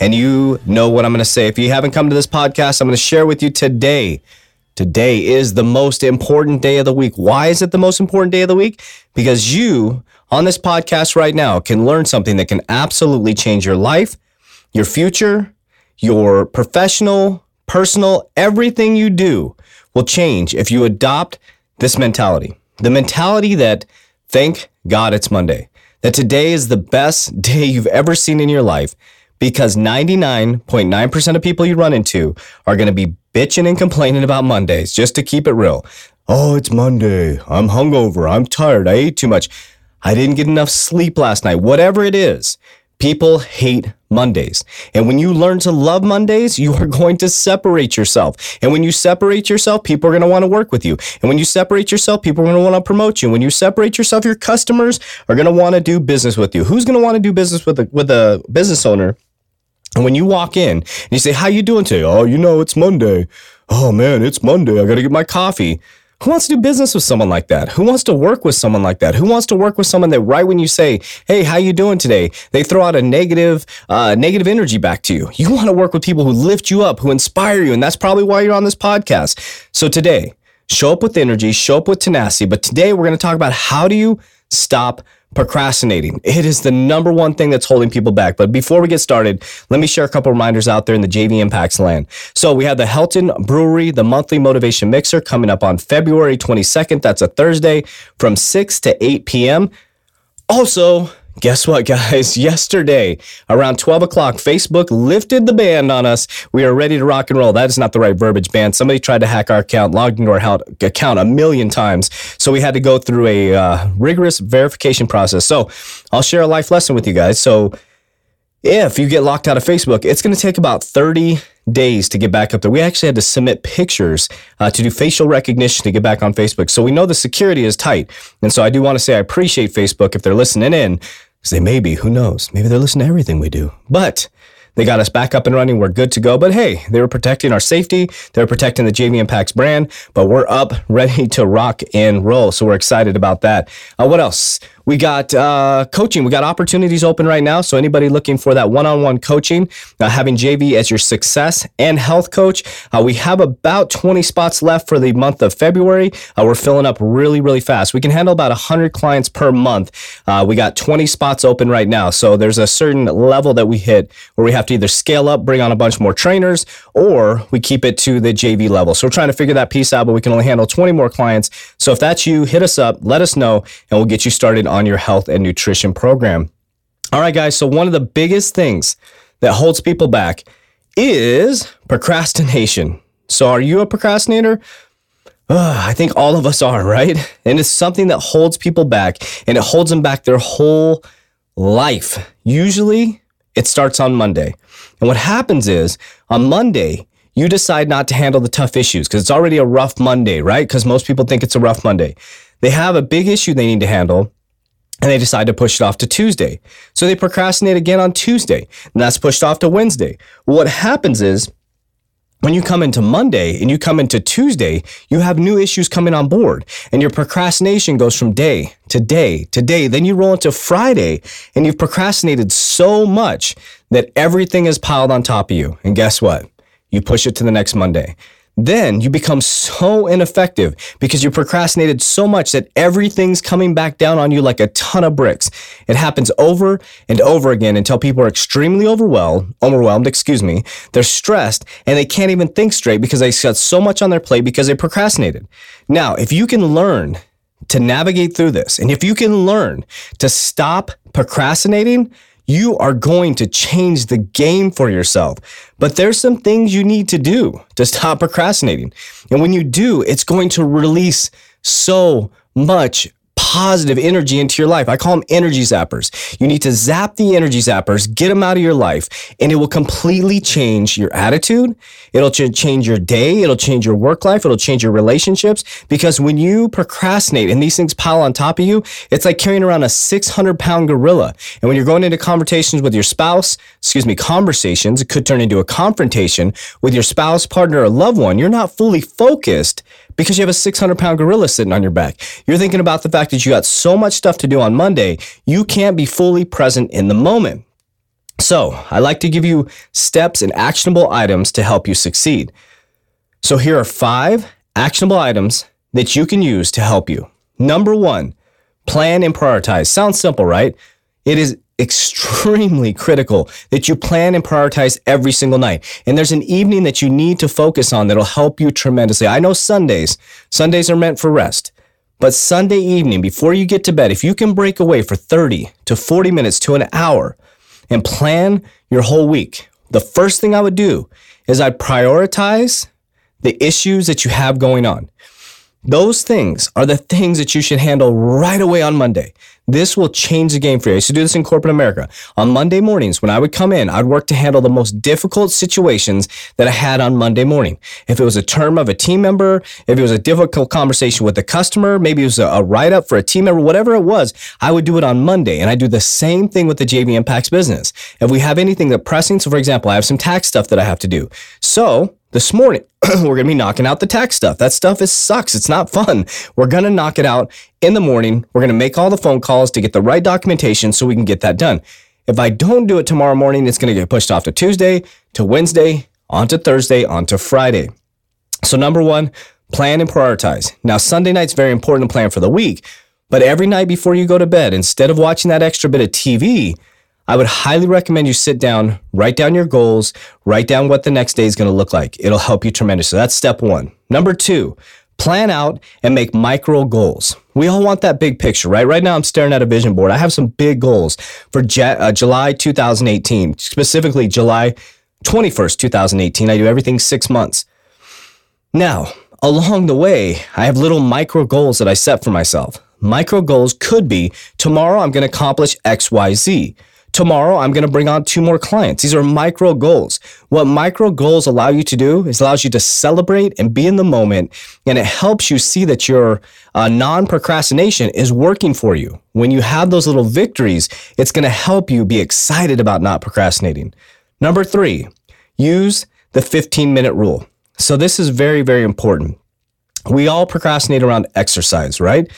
and you know what I'm going to say. If you haven't come to this podcast, I'm going to share with you today. Today is the most important day of the week. Why is it the most important day of the week? Because you on this podcast right now can learn something that can absolutely change your life, your future, your professional, personal, everything you do will change if you adopt this mentality. The mentality that thank God it's Monday, that today is the best day you've ever seen in your life because 99.9% of people you run into are going to be bitching and complaining about Mondays just to keep it real. Oh, it's Monday. I'm hungover. I'm tired. I ate too much. I didn't get enough sleep last night. Whatever it is, people hate Mondays. And when you learn to love Mondays, you are going to separate yourself. And when you separate yourself, people are going to want to work with you. And when you separate yourself, people are going to want to promote you. When you separate yourself, your customers are going to want to do business with you. Who's going to want to do business with a, with a business owner and when you walk in and you say, how you doing today? Oh, you know, it's Monday. Oh man, it's Monday. I got to get my coffee. Who wants to do business with someone like that? Who wants to work with someone like that? Who wants to work with someone that right when you say, "Hey, how you doing today?" they throw out a negative, uh, negative energy back to you. You want to work with people who lift you up, who inspire you, and that's probably why you're on this podcast. So today, show up with energy, show up with tenacity. But today, we're going to talk about how do you stop procrastinating. It is the number one thing that's holding people back. But before we get started, let me share a couple reminders out there in the JV Impacts land. So we have the Helton Brewery, the monthly motivation mixer coming up on February 22nd. That's a Thursday from 6 to 8 p.m. Also, Guess what, guys? Yesterday, around 12 o'clock, Facebook lifted the ban on us. We are ready to rock and roll. That is not the right verbiage ban. Somebody tried to hack our account, logged into our account a million times. So we had to go through a uh, rigorous verification process. So I'll share a life lesson with you guys. So if you get locked out of Facebook, it's going to take about 30 days to get back up there. We actually had to submit pictures uh, to do facial recognition to get back on Facebook. So we know the security is tight. And so I do want to say I appreciate Facebook if they're listening in, they may be, who knows? Maybe they're listening to everything we do. But they got us back up and running. We're good to go. But hey, they were protecting our safety. They were protecting the JV Impacts brand, but we're up ready to rock and roll. So we're excited about that. Uh, what else? We got uh, coaching. We got opportunities open right now. So anybody looking for that one-on-one coaching, uh, having JV as your success and health coach, uh, we have about 20 spots left for the month of February. Uh, we're filling up really, really fast. We can handle about 100 clients per month. Uh, we got 20 spots open right now. So there's a certain level that we hit where we have to either scale up, bring on a bunch more trainers, or we keep it to the JV level. So we're trying to figure that piece out, but we can only handle 20 more clients. So if that's you, hit us up, let us know, and we'll get you started on your health and nutrition program. All right, guys. So, one of the biggest things that holds people back is procrastination. So, are you a procrastinator? I think all of us are, right? And it's something that holds people back and it holds them back their whole life. Usually, it starts on Monday. And what happens is on Monday, you decide not to handle the tough issues because it's already a rough Monday, right? Because most people think it's a rough Monday. They have a big issue they need to handle and they decide to push it off to Tuesday. So they procrastinate again on Tuesday, and that's pushed off to Wednesday. What happens is when you come into Monday and you come into Tuesday, you have new issues coming on board, and your procrastination goes from day to day to day. Then you roll into Friday, and you've procrastinated so much that everything is piled on top of you. And guess what? You push it to the next Monday then you become so ineffective because you procrastinated so much that everything's coming back down on you like a ton of bricks. It happens over and over again until people are extremely overwhelmed, overwhelmed, excuse me. They're stressed and they can't even think straight because they got so much on their plate because they procrastinated. Now, if you can learn to navigate through this and if you can learn to stop procrastinating, you are going to change the game for yourself. But there's some things you need to do to stop procrastinating. And when you do, it's going to release so much positive energy into your life. I call them energy zappers. You need to zap the energy zappers, get them out of your life, and it will completely change your attitude. It'll ch- change your day. It'll change your work life. It'll change your relationships because when you procrastinate and these things pile on top of you, it's like carrying around a 600 pound gorilla. And when you're going into conversations with your spouse, excuse me, conversations, it could turn into a confrontation with your spouse, partner, or loved one. You're not fully focused because you have a 600 pound gorilla sitting on your back. You're thinking about the fact that you got so much stuff to do on Monday, you can't be fully present in the moment. So, I like to give you steps and actionable items to help you succeed. So, here are five actionable items that you can use to help you. Number one, plan and prioritize. Sounds simple, right? It is extremely critical that you plan and prioritize every single night. And there's an evening that you need to focus on that'll help you tremendously. I know Sundays, Sundays are meant for rest. But Sunday evening, before you get to bed, if you can break away for 30 to 40 minutes to an hour and plan your whole week, the first thing I would do is I'd prioritize the issues that you have going on. Those things are the things that you should handle right away on Monday. This will change the game for you. I used to do this in corporate America. On Monday mornings, when I would come in, I'd work to handle the most difficult situations that I had on Monday morning. If it was a term of a team member, if it was a difficult conversation with a customer, maybe it was a, write up for a team member, whatever it was, I would do it on Monday. And I do the same thing with the JV Impacts business. If we have anything that pressing, so for example, I have some tax stuff that I have to do. So this morning, we're going to be knocking out the tax stuff. That stuff is sucks. It's not fun. We're going to knock it out in the morning. We're going to make all the phone calls to get the right documentation so we can get that done. If I don't do it tomorrow morning, it's going to get pushed off to Tuesday, to Wednesday, onto Thursday, onto Friday. So number one, plan and prioritize. Now, Sunday night's very important to plan for the week, but every night before you go to bed, instead of watching that extra bit of TV, I would highly recommend you sit down, write down your goals, write down what the next day is going to look like. It'll help you tremendously. So that's step one. Number two, plan out and make micro goals. We all want that big picture, right? Right now, I'm staring at a vision board. I have some big goals for uh, July 2018, specifically July 21st, 2018. I do everything six months. Now, along the way, I have little micro goals that I set for myself. Micro goals could be tomorrow I'm going to accomplish X, Y, Z. Tomorrow, I'm going to bring on two more clients. These are micro goals. What micro goals allow you to do is allows you to celebrate and be in the moment, and it helps you see that your uh, non-procrastination is working for you. When you have those little victories, it's going to help you be excited about not procrastinating. Number three, use the 15 minute rule. So this is very, very important. We all procrastinate around exercise, right?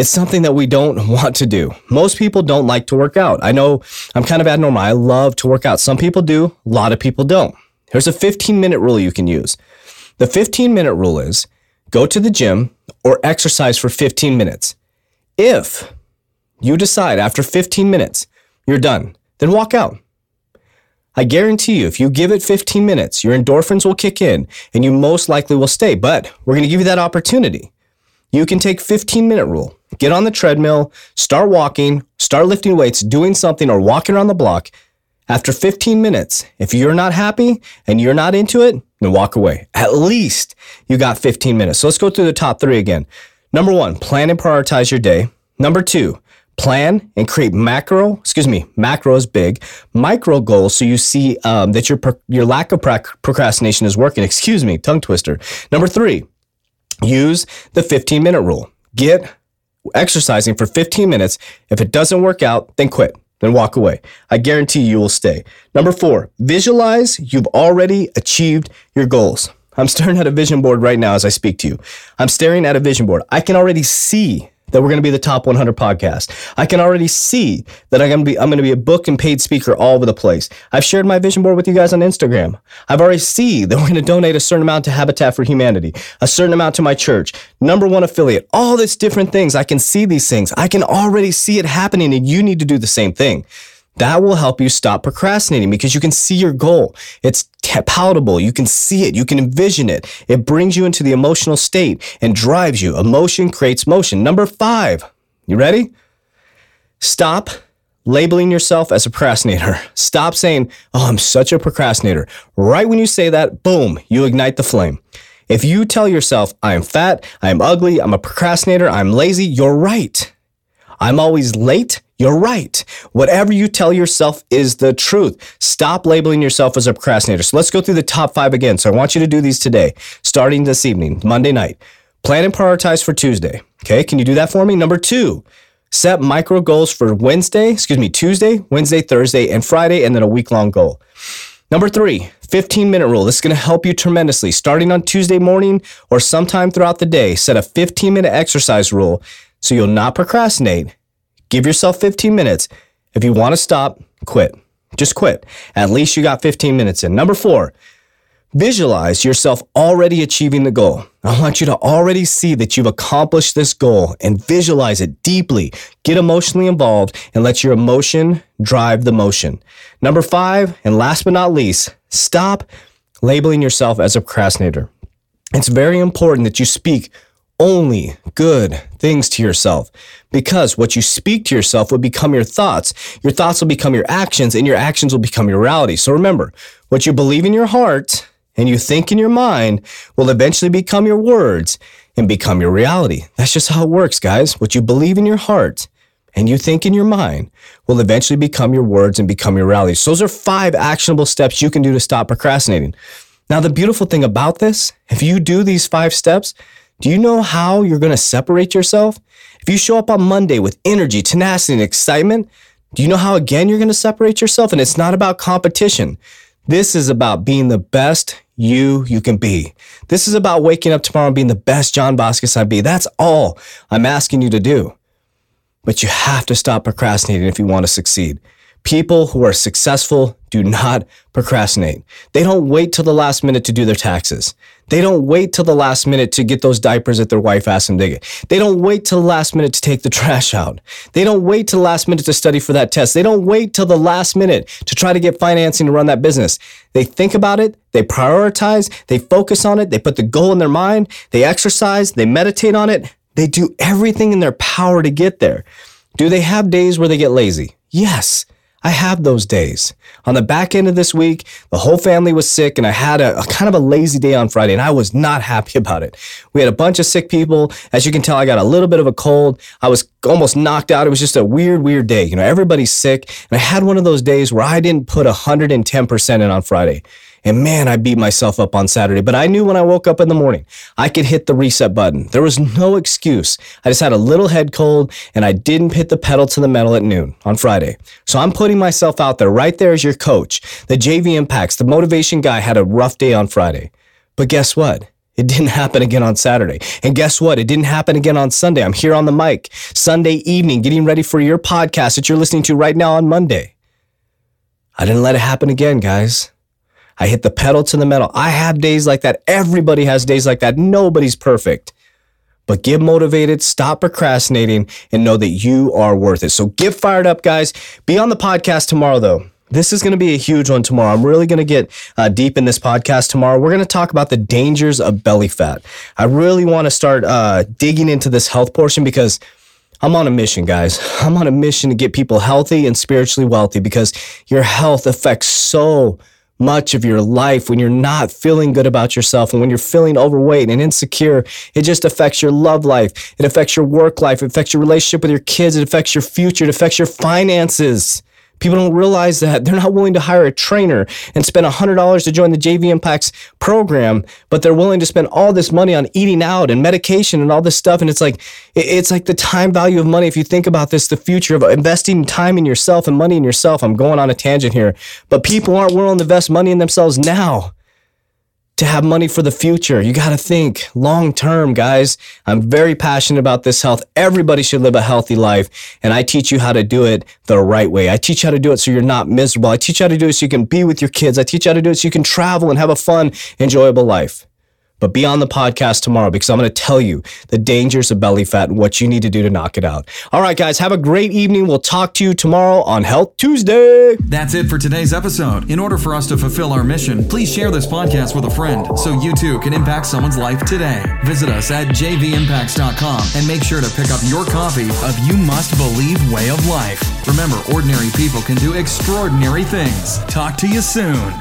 It's something that we don't want to do. Most people don't like to work out. I know I'm kind of abnormal. I love to work out. Some people do, a lot of people don't. Here's a 15 minute rule you can use. The 15 minute rule is go to the gym or exercise for 15 minutes. If you decide after 15 minutes you're done, then walk out. I guarantee you, if you give it 15 minutes, your endorphins will kick in and you most likely will stay. But we're going to give you that opportunity. You can take 15 minute rule get on the treadmill, start walking, start lifting weights, doing something, or walking around the block. After 15 minutes, if you're not happy and you're not into it, then walk away. At least you got 15 minutes. So let's go through the top three again. Number one, plan and prioritize your day. Number two, plan and create macro, excuse me, macro is big, micro goals so you see um, that your, your lack of procrastination is working. Excuse me, tongue twister. Number three, use the 15 minute rule. Get exercising for 15 minutes. If it doesn't work out, then quit. Then walk away. I guarantee you will stay. Number four, visualize you've already achieved your goals. I'm staring at a vision board right now as I speak to you. I'm staring at a vision board. I can already see that we're going to be the top 100 podcast. I can already see that I'm going to be I'm going to be a book and paid speaker all over the place. I've shared my vision board with you guys on Instagram. I've already see that we're going to donate a certain amount to Habitat for Humanity, a certain amount to my church, number one affiliate, all these different things. I can see these things. I can already see it happening and you need to do the same thing. That will help you stop procrastinating because you can see your goal. It's palatable. You can see it. You can envision it. It brings you into the emotional state and drives you. Emotion creates motion. Number five, you ready? Stop labeling yourself as a procrastinator. Stop saying, Oh, I'm such a procrastinator. Right when you say that, boom, you ignite the flame. If you tell yourself, I am fat, I am ugly, I'm a procrastinator, I'm lazy, you're right. I'm always late, you're right. Whatever you tell yourself is the truth. Stop labeling yourself as a procrastinator. So let's go through the top five again. So I want you to do these today, starting this evening, Monday night. Plan and prioritize for Tuesday. Okay, can you do that for me? Number two, set micro goals for Wednesday, excuse me, Tuesday, Wednesday, Thursday, and Friday, and then a week long goal. Number three, 15 minute rule. This is going to help you tremendously. Starting on Tuesday morning or sometime throughout the day, set a 15 minute exercise rule so you'll not procrastinate. Give yourself 15 minutes. If you want to stop, quit. Just quit. At least you got 15 minutes in. Number four, visualize yourself already achieving the goal. I want you to already see that you've accomplished this goal and visualize it deeply. Get emotionally involved and let your emotion drive the motion. Number five, and last but not least, stop labeling yourself as a procrastinator. It's very important that you speak only good things to yourself because what you speak to yourself will become your thoughts. Your thoughts will become your actions and your actions will become your reality. So remember, what you believe in your heart and you think in your mind will eventually become your words and become your reality. That's just how it works, guys. What you believe in your heart and you think in your mind will eventually become your words and become your reality. So those are five actionable steps you can do to stop procrastinating. Now, the beautiful thing about this, if you do these five steps, do you know how you're going to separate yourself? If you show up on Monday with energy, tenacity, and excitement, do you know how again you're going to separate yourself? And it's not about competition. This is about being the best you you can be. This is about waking up tomorrow and being the best John Vasquez I be. That's all I'm asking you to do. But you have to stop procrastinating if you want to succeed. People who are successful do not procrastinate. They don't wait till the last minute to do their taxes. They don't wait till the last minute to get those diapers that their wife asks them to get. They don't wait till the last minute to take the trash out. They don't wait till the last minute to study for that test. They don't wait till the last minute to try to get financing to run that business. They think about it, they prioritize, they focus on it, they put the goal in their mind, they exercise, they meditate on it, they do everything in their power to get there. Do they have days where they get lazy? Yes. I have those days. On the back end of this week, the whole family was sick and I had a, a, kind of a lazy day on Friday and I was not happy about it. We had a bunch of sick people. As you can tell, I got a little bit of a cold. I was almost knocked out. It was just a weird, weird day. You know, everybody's sick. And I had one of those days where I didn't put 110% in on Friday. And man, I beat myself up on Saturday, but I knew when I woke up in the morning, I could hit the reset button. There was no excuse. I just had a little head cold and I didn't hit the pedal to the metal at noon on Friday. So I'm putting myself out there right there as your coach. The JV Impacts, the motivation guy had a rough day on Friday. But guess what? It didn't happen again on Saturday. And guess what? It didn't happen again on Sunday. I'm here on the mic Sunday evening getting ready for your podcast that you're listening to right now on Monday. I didn't let it happen again, guys. I hit the pedal to the metal. I have days like that. Everybody has days like that. Nobody's perfect. But get motivated, stop procrastinating, and know that you are worth it. So get fired up, guys. Be on the podcast tomorrow, though. This is going to be a huge one tomorrow. I'm really going to get uh, deep in this podcast tomorrow. We're going to talk about the dangers of belly fat. I really want to start uh, digging into this health portion because I'm on a mission, guys. I'm on a mission to get people healthy and spiritually wealthy because your health affects so much of your life when you're not feeling good about yourself and when you're feeling overweight and insecure. It just affects your love life. It affects your work life. It affects your relationship with your kids. It affects your future. It affects your finances. People don't realize that they're not willing to hire a trainer and spend $100 to join the JV Impacts program, but they're willing to spend all this money on eating out and medication and all this stuff. And it's like, it's like the time value of money. If you think about this, the future of investing time in yourself and money in yourself. I'm going on a tangent here, but people aren't willing to invest money in themselves now to have money for the future. You got to think long term, guys. I'm very passionate about this health. Everybody should live a healthy life. And I teach you how to do it the right way. I teach you how to do it so you're not miserable. I teach you how to do it so you can be with your kids. I teach you how to do it so you can travel and have a fun, enjoyable life. But be on the podcast tomorrow because I'm going to tell you the dangers of belly fat and what you need to do to knock it out. All right, guys, have a great evening. We'll talk to you tomorrow on Health Tuesday. That's it for today's episode. In order for us to fulfill our mission, please share this podcast with a friend so you too can impact someone's life today. Visit us at jvimpacts.com and make sure to pick up your copy of You Must Believe Way of Life. Remember, ordinary people can do extraordinary things. Talk to you soon.